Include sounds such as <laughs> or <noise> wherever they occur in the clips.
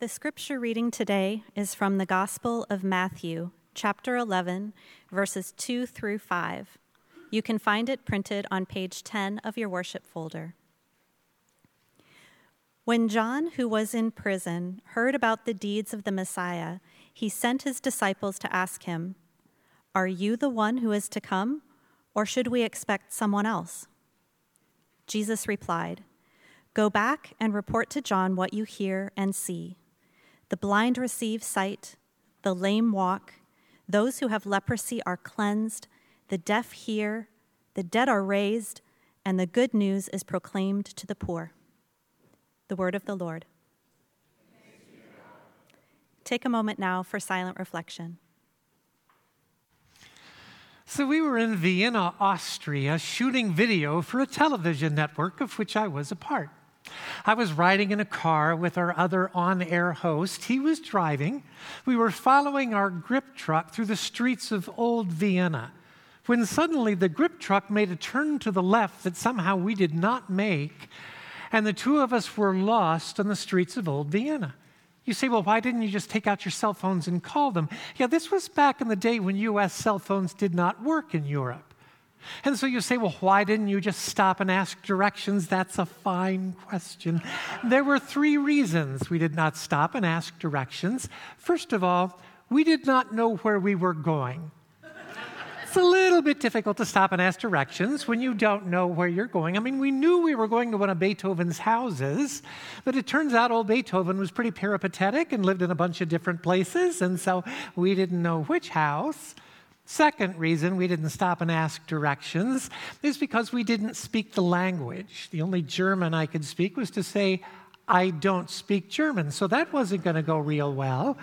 The scripture reading today is from the Gospel of Matthew, chapter 11, verses 2 through 5. You can find it printed on page 10 of your worship folder. When John, who was in prison, heard about the deeds of the Messiah, he sent his disciples to ask him, Are you the one who is to come, or should we expect someone else? Jesus replied, Go back and report to John what you hear and see. The blind receive sight, the lame walk, those who have leprosy are cleansed, the deaf hear, the dead are raised, and the good news is proclaimed to the poor. The word of the Lord. Take a moment now for silent reflection. So, we were in Vienna, Austria, shooting video for a television network of which I was a part. I was riding in a car with our other on air host. He was driving. We were following our grip truck through the streets of old Vienna when suddenly the grip truck made a turn to the left that somehow we did not make, and the two of us were lost on the streets of old Vienna. You say, well, why didn't you just take out your cell phones and call them? Yeah, this was back in the day when US cell phones did not work in Europe. And so you say, well, why didn't you just stop and ask directions? That's a fine question. There were three reasons we did not stop and ask directions. First of all, we did not know where we were going. It's a little bit difficult to stop and ask directions when you don't know where you're going. I mean, we knew we were going to one of Beethoven's houses, but it turns out old Beethoven was pretty peripatetic and lived in a bunch of different places, and so we didn't know which house. Second reason we didn't stop and ask directions is because we didn't speak the language. The only German I could speak was to say, I don't speak German. So that wasn't going to go real well.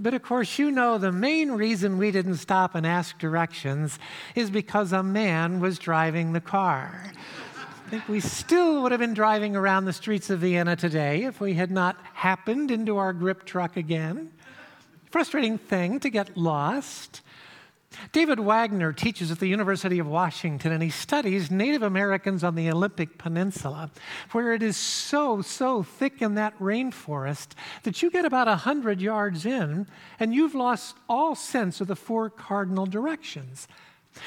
But of course, you know the main reason we didn't stop and ask directions is because a man was driving the car. I think we still would have been driving around the streets of Vienna today if we had not happened into our grip truck again. Frustrating thing to get lost. David Wagoner teaches at the University of Washington and he studies Native Americans on the Olympic Peninsula, where it is so, so thick in that rainforest that you get about 100 yards in and you've lost all sense of the four cardinal directions.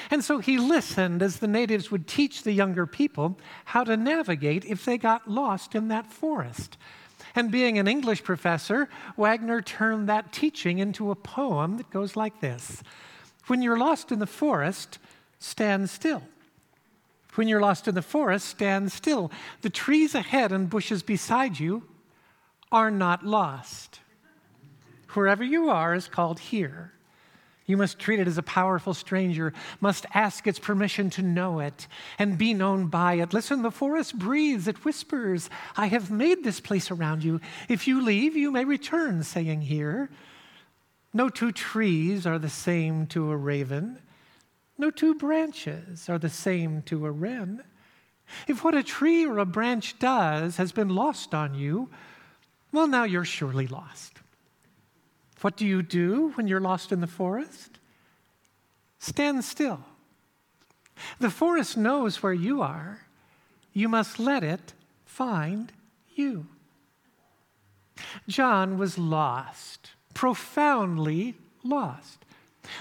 And so he listened as the natives would teach the younger people how to navigate if they got lost in that forest. And being an English professor, Wagoner turned that teaching into a poem that goes like this. When you're lost in the forest, stand still. When you're lost in the forest, stand still. The trees ahead and bushes beside you are not lost. Wherever you are is called here. You must treat it as a powerful stranger, must ask its permission to know it and be known by it. Listen, the forest breathes, it whispers, I have made this place around you. If you leave, you may return, saying here. No two trees are the same to a raven. No two branches are the same to a wren. If what a tree or a branch does has been lost on you, well, now you're surely lost. What do you do when you're lost in the forest? Stand still. The forest knows where you are. You must let it find you. John was lost profoundly lost.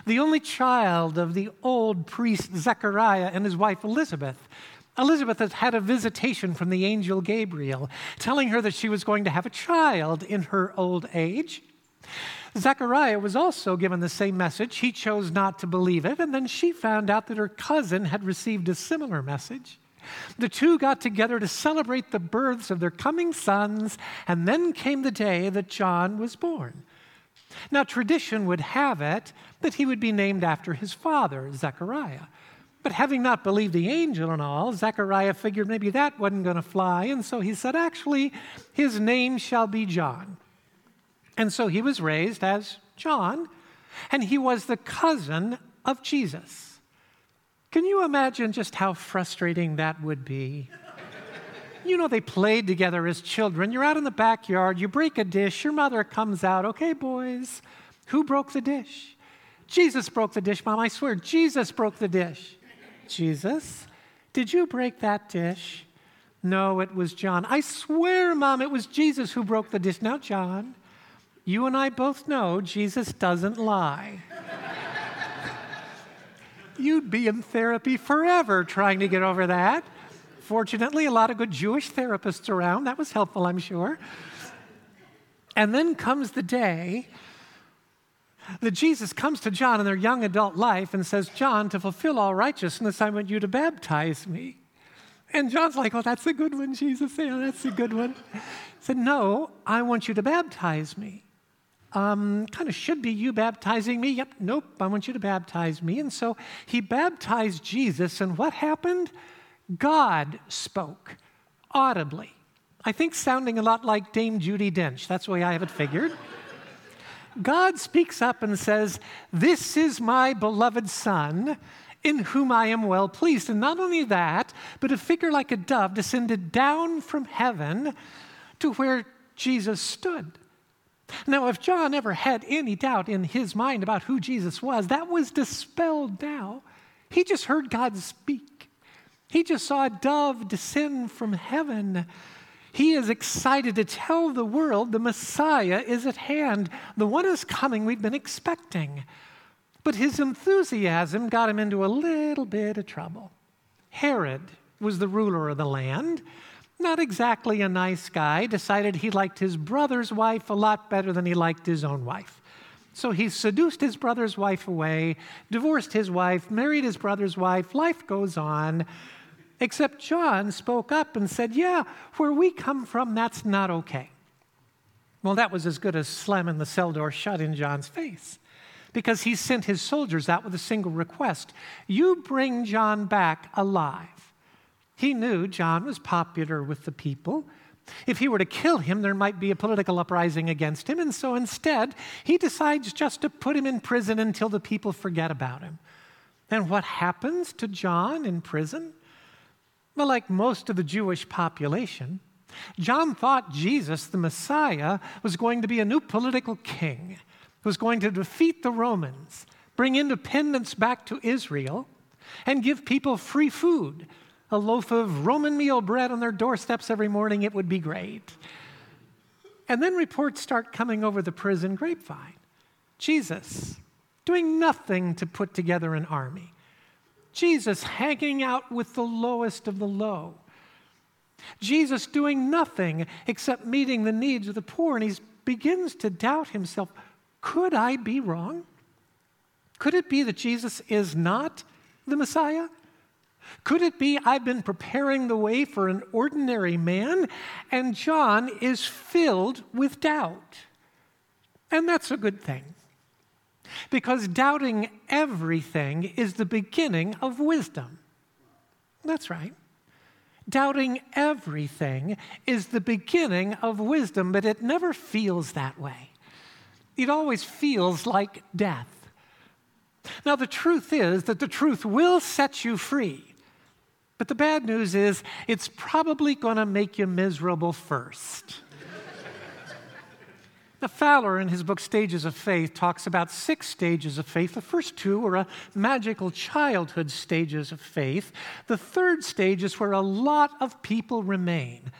The only child of the old priest Zechariah and his wife Elizabeth. Elizabeth had had a visitation from the angel Gabriel, telling her that she was going to have a child in her old age. Zechariah was also given the same message. He chose not to believe it, and then she found out that her cousin had received a similar message. The two got together to celebrate the births of their coming sons, and then came the day that John was born. Now, tradition would have it that he would be named after his father, Zechariah. But having not believed the angel and all, Zechariah figured maybe that wasn't going to fly, and so he said, Actually, his name shall be John. And so he was raised as John, and he was the cousin of Jesus. Can you imagine just how frustrating that would be? You know, they played together as children. You're out in the backyard, you break a dish, your mother comes out, okay, boys, who broke the dish? Jesus broke the dish, Mom, I swear, Jesus broke the dish. Jesus, did you break that dish? No, it was John. I swear, Mom, it was Jesus who broke the dish. Now, John, you and I both know Jesus doesn't lie. <laughs> You'd be in therapy forever trying to get over that. Fortunately, a lot of good Jewish therapists around. That was helpful, I'm sure. And then comes the day that Jesus comes to John in their young adult life and says, John, to fulfill all righteousness, I want you to baptize me. And John's like, Oh, that's a good one, Jesus. Yeah, that's a good one. He said, No, I want you to baptize me. Um, kind of should be you baptizing me. Yep, nope, I want you to baptize me. And so he baptized Jesus, and what happened? God spoke audibly. I think sounding a lot like Dame Judi Dench. That's the way I have it figured. God speaks up and says, This is my beloved Son, in whom I am well pleased. And not only that, but a figure like a dove descended down from heaven to where Jesus stood. Now, if John ever had any doubt in his mind about who Jesus was, that was dispelled now. He just heard God speak, he just saw a dove descend from heaven. He is excited to tell the world the Messiah is at hand. The one is coming we've been expecting. But his enthusiasm got him into a little bit of trouble. Herod was the ruler of the land, not exactly a nice guy, decided he liked his brother's wife a lot better than he liked his own wife. So he seduced his brother's wife away, divorced his wife, married his brother's wife. Life goes on. Except John spoke up and said, Yeah, where we come from, that's not okay. Well, that was as good as slamming the cell door shut in John's face because he sent his soldiers out with a single request You bring John back alive. He knew John was popular with the people. If he were to kill him, there might be a political uprising against him, and so instead, he decides just to put him in prison until the people forget about him. And what happens to John in prison? Well, like most of the Jewish population, John thought Jesus, the Messiah, was going to be a new political king, was going to defeat the Romans, bring independence back to Israel, and give people free food. A loaf of Roman meal bread on their doorsteps every morning, it would be great. And then reports start coming over the prison grapevine. Jesus doing nothing to put together an army. Jesus hanging out with the lowest of the low. Jesus doing nothing except meeting the needs of the poor, and he begins to doubt himself could I be wrong? Could it be that Jesus is not the Messiah? Could it be I've been preparing the way for an ordinary man and John is filled with doubt? And that's a good thing. Because doubting everything is the beginning of wisdom. That's right. Doubting everything is the beginning of wisdom, but it never feels that way. It always feels like death. Now, the truth is that the truth will set you free. But the bad news is, it's probably going to make you miserable first. Now, Fowler, in his book Stages of Faith, talks about six stages of faith. The first two are a magical childhood stages of faith. The third stage is where a lot of people remain.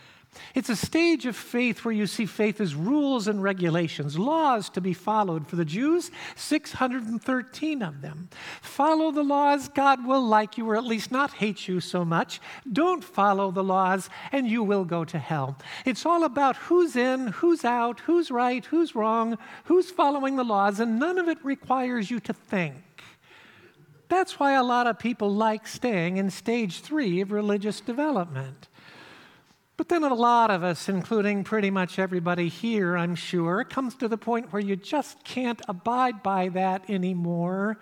It's a stage of faith where you see faith as rules and regulations, laws to be followed. For the Jews, 613 of them. Follow the laws, God will like you, or at least not hate you so much. Don't follow the laws, and you will go to hell. It's all about who's in, who's out, who's right, who's wrong, who's following the laws, and none of it requires you to think. That's why a lot of people like staying in stage three of religious development. But then a lot of us, including pretty much everybody here, I'm sure, comes to the point where you just can't abide by that anymore.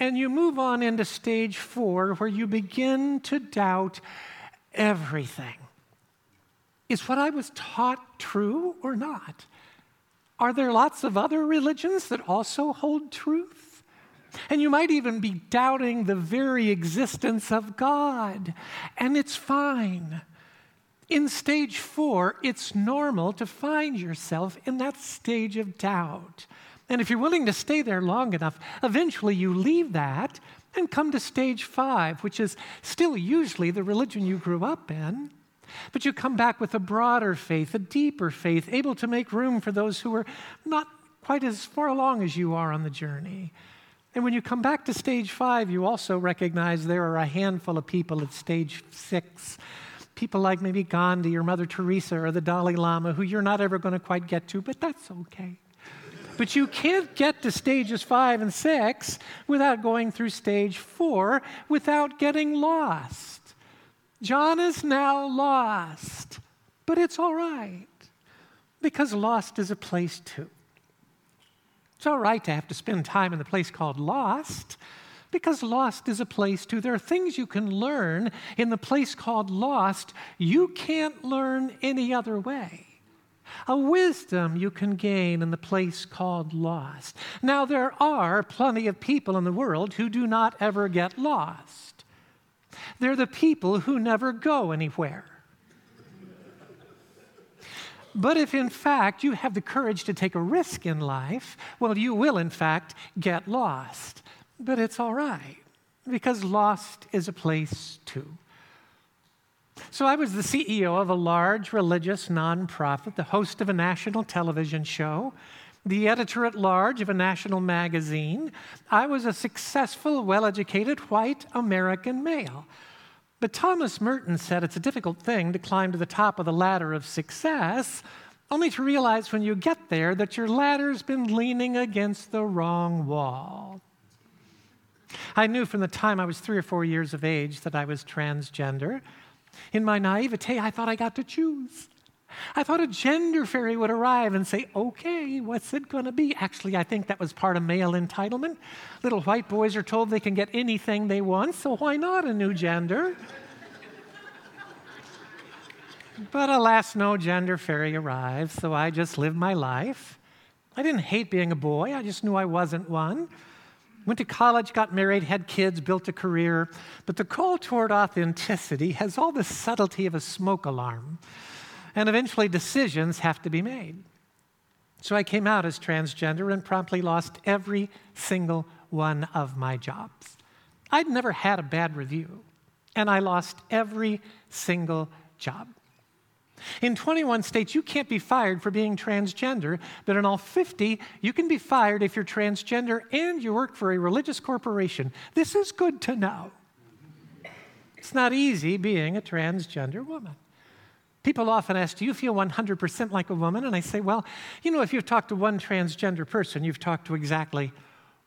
And you move on into stage four, where you begin to doubt everything. Is what I was taught true or not? Are there lots of other religions that also hold truth? And you might even be doubting the very existence of God, and it's fine. In stage four, it's normal to find yourself in that stage of doubt. And if you're willing to stay there long enough, eventually you leave that and come to stage five, which is still usually the religion you grew up in. But you come back with a broader faith, a deeper faith, able to make room for those who are not quite as far along as you are on the journey. And when you come back to stage five, you also recognize there are a handful of people at stage six. People like maybe Gandhi or Mother Teresa or the Dalai Lama who you're not ever going to quite get to, but that's okay. But you can't get to stages five and six without going through stage four without getting lost. John is now lost, but it's all right because lost is a place too. It's all right to have to spend time in the place called lost because lost is a place too. There are things you can learn in the place called lost you can't learn any other way. A wisdom you can gain in the place called lost. Now, there are plenty of people in the world who do not ever get lost. They're the people who never go anywhere. But if in fact you have the courage to take a risk in life, well, you will in fact get lost. But it's all right, because lost is a place too. So I was the CEO of a large religious nonprofit, the host of a national television show, the editor at large of a national magazine. I was a successful, well educated white American male. But Thomas Merton said it's a difficult thing to climb to the top of the ladder of success, only to realize when you get there that your ladder's been leaning against the wrong wall. I knew from the time I was three or four years of age that I was transgender. In my naivete, I thought I got to choose. I thought a gender fairy would arrive and say, okay, what's it going to be? Actually, I think that was part of male entitlement. Little white boys are told they can get anything they want, so why not a new gender? but alas, no gender fairy arrived, so I just lived my life. I didn't hate being a boy, I just knew I wasn't one. Went to college, got married, had kids, built a career. But the call toward authenticity has all the subtlety of a smoke alarm and eventually decisions have to be made. So I came out as transgender and promptly lost every single one of my jobs. I'd never had a bad review, and I lost every single job. In 21 states, you can't be fired for being transgender, but in all 50, you can be fired if you're transgender and you work for a religious corporation. This is good to know. It's not easy being a transgender woman. People often ask, Do you feel 100% like a woman? And I say, Well, you know, if you've talked to one transgender person, you've talked to exactly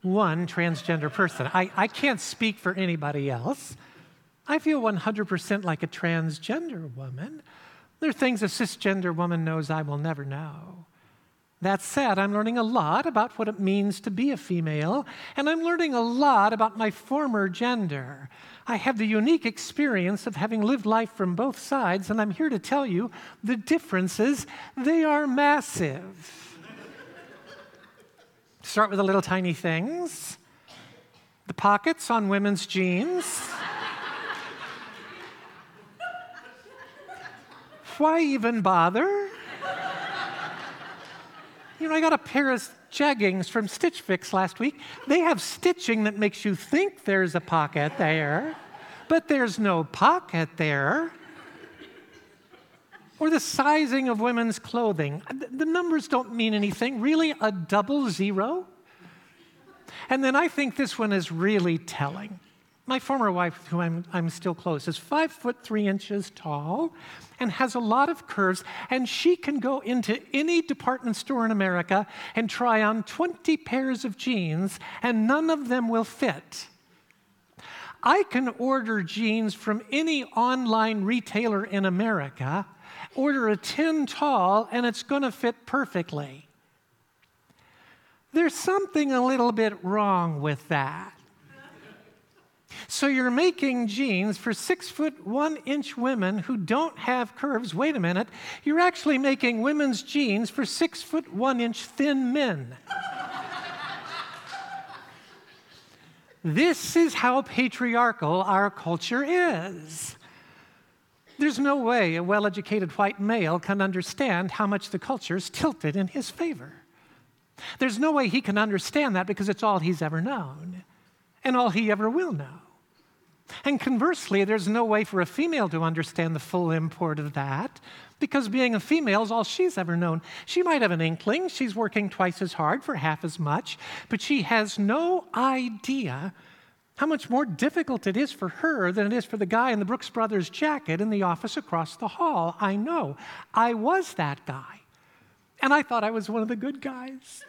one transgender person. I, I can't speak for anybody else. I feel 100% like a transgender woman. There are things a cisgender woman knows I will never know. That said, I'm learning a lot about what it means to be a female, and I'm learning a lot about my former gender. I have the unique experience of having lived life from both sides, and I'm here to tell you the differences, they are massive. Start with the little tiny things the pockets on women's jeans. Why even bother? You know, I got a pair of jeggings from Stitch Fix last week. They have stitching that makes you think there's a pocket there, but there's no pocket there. Or the sizing of women's clothing. Uh, the numbers don't mean anything. Really, a double zero? And then I think this one is really telling. My former wife, who I'm, I'm still close, is five foot three inches tall and has a lot of curves, and she can go into any department store in America and try on 20 pairs of jeans, and none of them will fit. I can order jeans from any online retailer in America, order a 10 tall, and it's going to fit perfectly. There's something a little bit wrong with that. So you're making jeans for six foot one inch women who don't have curves. Wait a minute. You're actually making women's jeans for six foot one inch thin men. this is how patriarchal our culture is. There's no way a well educated white male can understand how much the culture's tilted in his favor. There's no way he can understand that because it's all he's ever known and all he ever will know. And conversely, there's no way for a female to understand the full import of that because being a female is all she's ever known. She might have an inkling, she's working twice as hard for half as much, but she has no idea how much more difficult it is for her than it is for the guy in the Brooks Brothers jacket in the office across the hall. I know. I was that guy. And I thought I was one of the good guys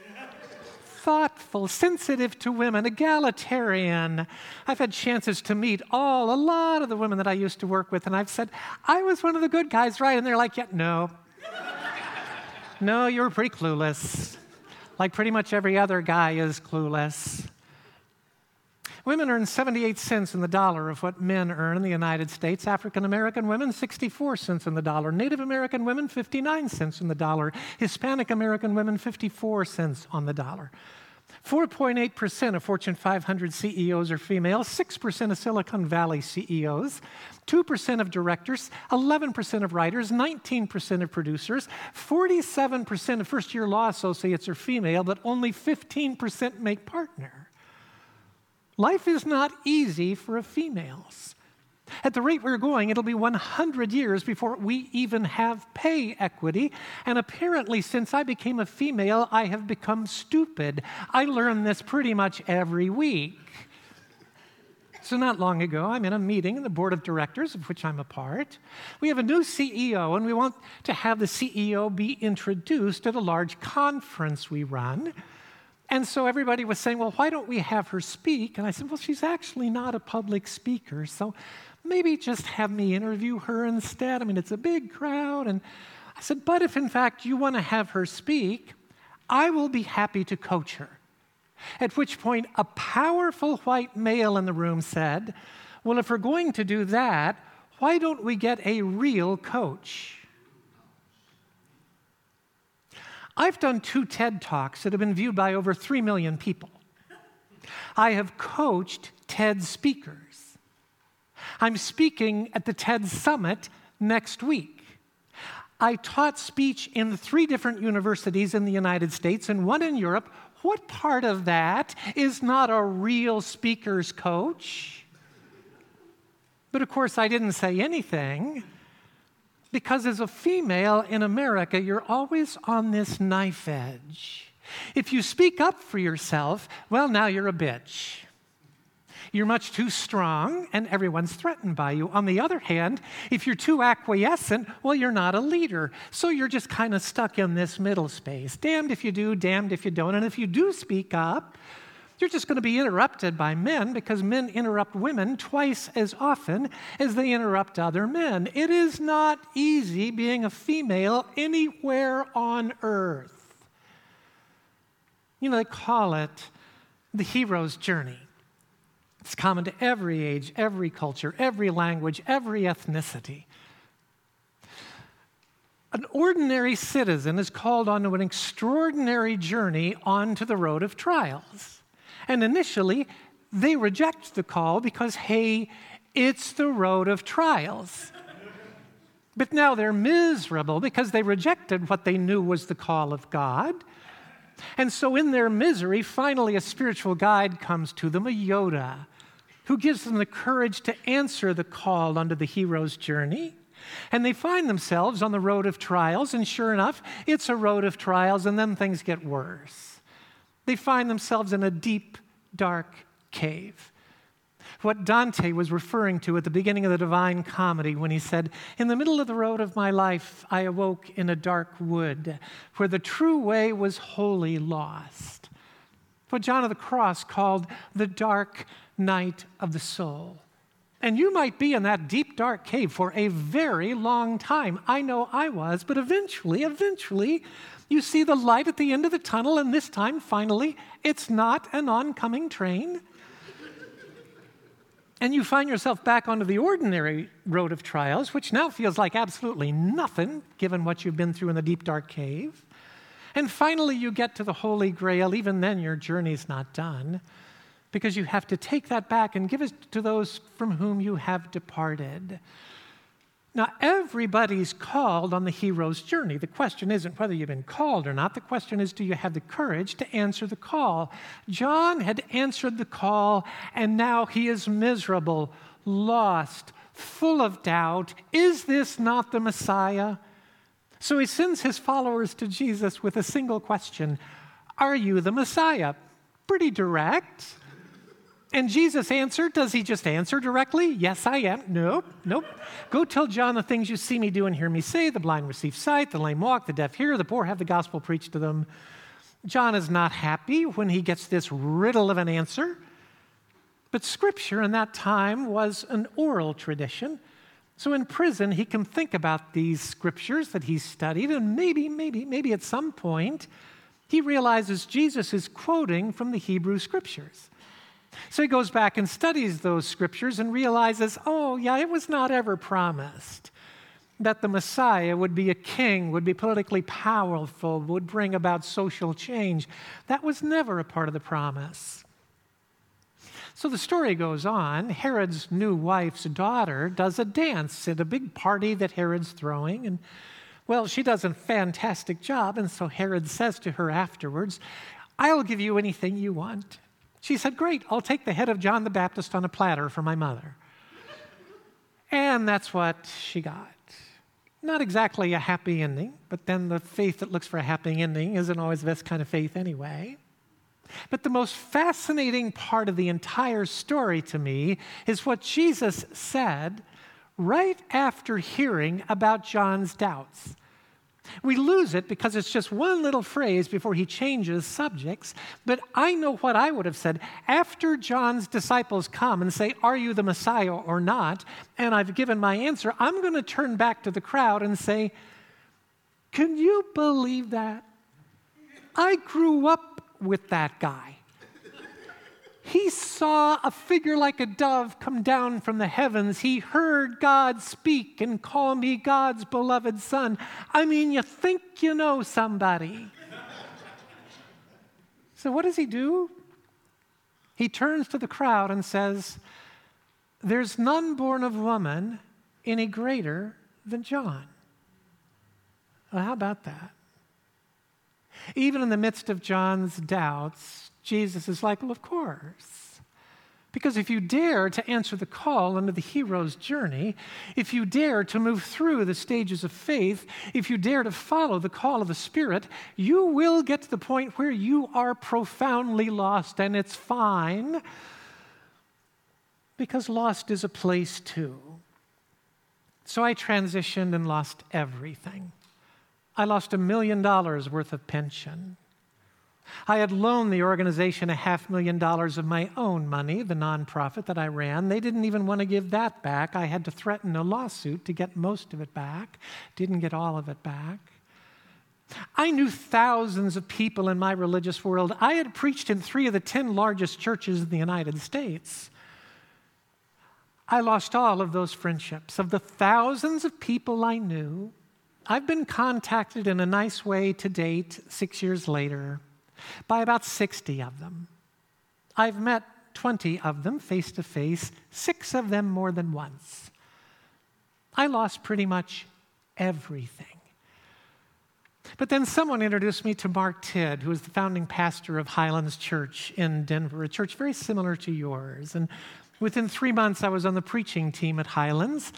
thoughtful, sensitive to women, egalitarian. I've had chances to meet all, a lot of the women that I used to work with, and I've said, I was one of the good guys, right? And they're like, yeah, no. no, you were pretty clueless. Like pretty much every other guy is clueless. Women earn 78 cents in the dollar of what men earn in the United States. African American women, 64 cents in the dollar. Native American women, 59 cents in the dollar. Hispanic American women, 54 cents on the dollar. 4.8% of Fortune 500 CEOs are female, 6% of Silicon Valley CEOs, 2% of directors, 11% of writers, 19% of producers, 47% of first year law associates are female, but only 15% make partner. Life is not easy for females. At the rate we're going, it'll be 100 years before we even have pay equity. And apparently, since I became a female, I have become stupid. I learn this pretty much every week. So, not long ago, I'm in a meeting in the board of directors, of which I'm a part. We have a new CEO, and we want to have the CEO be introduced at a large conference we run. And so everybody was saying, well, why don't we have her speak? And I said, well, she's actually not a public speaker, so maybe just have me interview her instead. I mean, it's a big crowd. And I said, but if in fact you want to have her speak, I will be happy to coach her. At which point, a powerful white male in the room said, Well, if we're going to do that, why don't we get a real coach? I've done two TED Talks that have been viewed by over 3 million people. I have coached TED speakers. I'm speaking at the TED Summit next week. I taught speech in three different universities in the United States and one in Europe. What part of that is not a real speaker's coach? But of course, I didn't say anything because as a female in America, you're always on this knife edge. If you speak up for yourself, well, now you're a bitch. You're much too strong, and everyone's threatened by you. On the other hand, if you're too acquiescent, well, you're not a leader. So you're just kind of stuck in this middle space. Damned if you do, damned if you don't. And if you do speak up, you're just going to be interrupted by men because men interrupt women twice as often as they interrupt other men. It is not easy being a female anywhere on earth. You know, they call it the hero's journey. It's common to every age, every culture, every language, every ethnicity. An ordinary citizen is called onto an extraordinary journey onto the road of trials. And initially, they reject the call because, hey, it's the road of trials. But now they're miserable because they rejected what they knew was the call of God. And so, in their misery, finally a spiritual guide comes to them, a Yoda, who gives them the courage to answer the call under the hero's journey. And they find themselves on the road of trials, and sure enough, it's a road of trials, and then things get worse they find themselves in a deep, dark cave. What Dante was referring to at the beginning of the Divine Comedy when he said, In the middle of the road of my life, I awoke in a dark wood where the true way was wholly lost. What John of the Cross called the dark night of the soul. And you might be in that deep, dark cave for a very long time. I know I was, but eventually, eventually, you see the light at the end of the tunnel, and this time, finally, it's not an oncoming train. and you find yourself back onto the ordinary road of trials, which now feels like absolutely nothing given what you've been through in the deep, dark cave. And finally, you get to the Holy Grail. Even then, your journey's not done because you have to take that back and give it to those from whom you have departed. Now, everybody's called on the hero's journey. The question isn't whether you've been called or not. The question is, do you have the courage to answer the call? John had answered the call, and now he is miserable. lost, full of doubt. Is this not the Messiah? So he sends his followers to Jesus with a single question Are you the Messiah? Pretty direct. And Jesus answered. Does he just answer directly? Yes, I am. Nope, nope. Go tell John the things you see me do and hear me say. The blind receive sight, the lame walk, the deaf hear, the poor have the gospel preached to them. John is not happy when he gets this riddle of an answer. But scripture in that time was an oral tradition. So in prison, he can think about these scriptures that he studied, and maybe, maybe, maybe at some point, he realizes Jesus is quoting from the Hebrew scriptures. So he goes back and studies those scriptures and realizes, oh, yeah, it was not ever promised that the Messiah would be a king, would be politically powerful, would bring about social change. That was never a part of the promise. So the story goes on. Herod's new wife's daughter does a dance at a big party that Herod's throwing. And, well, she does a fantastic job. And so Herod says to her afterwards, I'll give you anything you want. She said, Great, I'll take the head of John the Baptist on a platter for my mother. and that's what she got. Not exactly a happy ending, but then the faith that looks for a happy ending isn't always the best kind of faith anyway. But the most fascinating part of the entire story to me is what Jesus said right after hearing about John's doubts. We lose it because it's just one little phrase before he changes subjects. But I know what I would have said after John's disciples come and say, Are you the Messiah or not? And I've given my answer, I'm going to turn back to the crowd and say, Can you believe that? I grew up with that guy. He saw a figure like a dove come down from the heavens. He heard God speak and call me God's beloved son. I mean, you think you know somebody. so, what does he do? He turns to the crowd and says, There's none born of woman any greater than John. Well, how about that? Even in the midst of John's doubts, Jesus is like, Well, of course. Because if you dare to answer the call under the hero's journey, if you dare to move through the stages of faith, if you dare to follow the call of the Spirit, you will get to the point where you are profoundly lost, and it's fine because lost is a place too. So I transitioned and lost everything. I lost a million dollars worth of pension. I had loaned the organization a half million dollars of my own money, the nonprofit that I ran. They didn't even want to give that back. I had to threaten a lawsuit to get most of it back, didn't get all of it back. I knew thousands of people in my religious world. I had preached in three of the 10 largest churches in the United States. I lost all of those friendships. Of the thousands of people I knew, I've been contacted in a nice way to date, six years later by about 60 of them. I've met 20 of them face to face, six of them more than once. I lost pretty much everything. But then someone introduced me to Mark Tidd, who is the founding pastor of Highlands Church in Denver, a church very similar to yours. And within three months, I was on the preaching team at Highlands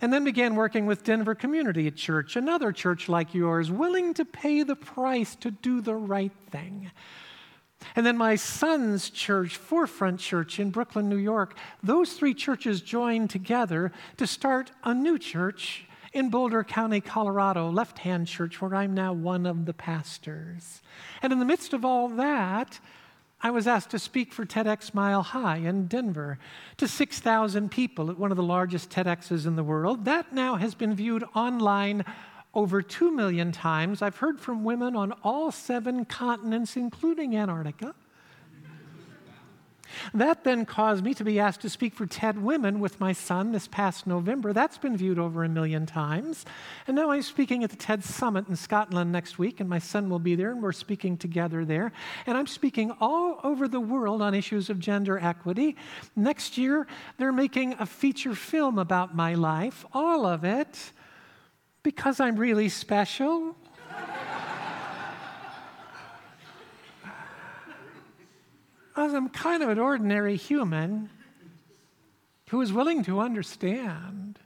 and then began working with Denver Community Church, another church like yours, willing to pay the price to do the right thing. And then my son's church, Forefront Church in Brooklyn, New York, those three churches joined together to start a new church in Boulder County, Colorado, Left Hand Church, where I'm now one of the pastors. And in the midst of all that, I was asked to speak for TEDx Mile High in Denver to 6,000 people at one of the largest TEDx's in the world. That now has been viewed online over 2 million times. I've heard from women on all seven continents, including Antarctica. That then caused me to be asked to speak for TED Women with my son this past November. That's been viewed over a million times. And now I'm speaking at the TED Summit in Scotland next week, and my son will be there, and we're speaking together there. And I'm speaking all over the world on issues of gender equity. Next year, they're making a feature film about my life, all of it because I'm really special. I'm kind of an ordinary human, who is willing to understand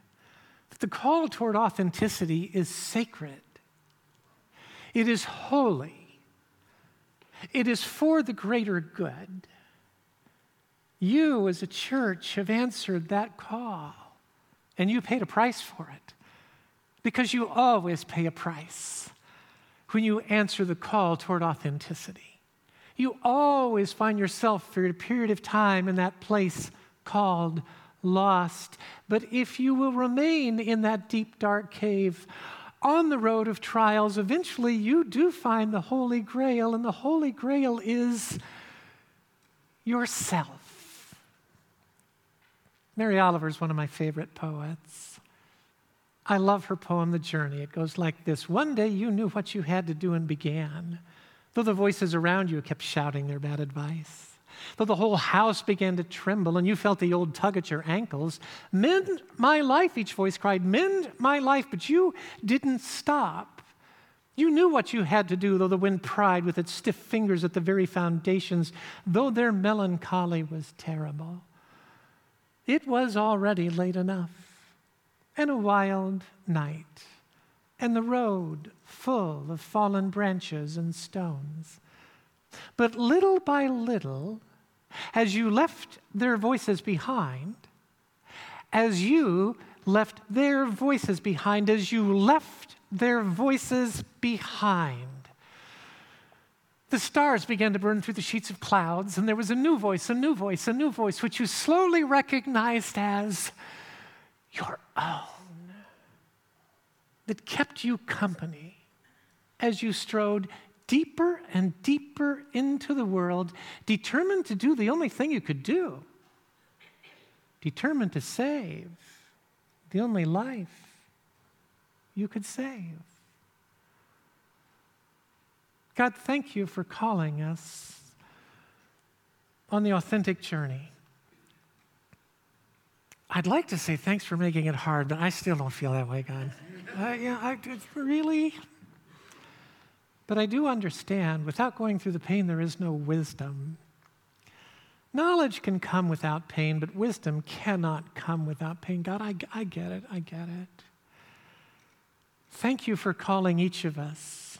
that the call toward authenticity is sacred, it is holy, it is for the greater good. You, as a church, have answered that call, and you paid a price for it because you always pay a price when you answer the call toward authenticity. You always find yourself for a period of time in that place called lost. But if you will remain in that deep, dark cave on the road of trials, eventually you do find the Holy Grail, and the Holy Grail is yourself. Mary Oliver is one of my favorite poets. I love her poem, The Journey. It goes like this One day you knew what you had to do and began, though the voices around you kept shouting their bad advice. Though the whole house began to tremble and you felt the old tug at your ankles, mend my life, each voice cried, mend my life, but you didn't stop. You knew what you had to do, though the wind pried with its stiff fingers at the very foundations, though their melancholy was terrible. It was already late enough, and a wild night, and the road full of fallen branches and stones. But little by little, as you left their voices behind, as you left their voices behind, as you left their voices behind, the stars began to burn through the sheets of clouds, and there was a new voice, a new voice, a new voice, which you slowly recognized as your own, that kept you company as you strode deeper and deeper into the world, determined to do the only thing you could do, determined to save the only life you could save. God, thank you for calling us on the authentic journey. I'd like to say thanks for making it hard, but I still don't feel that way, God. Uh, yeah, I, really, but I do understand without going through the pain, there is no wisdom. Knowledge can come without pain, but wisdom cannot come without pain. God, I, I get it. I get it. Thank you for calling each of us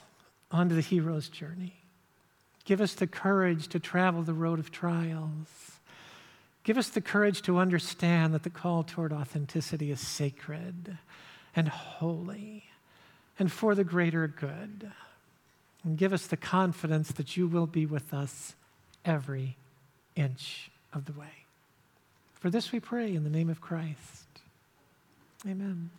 onto the hero's journey. Give us the courage to travel the road of trials. Give us the courage to understand that the call toward authenticity is sacred and holy and for the greater good. And give us the confidence that you will be with us every inch of the way. For this we pray in the name of Christ. Amen.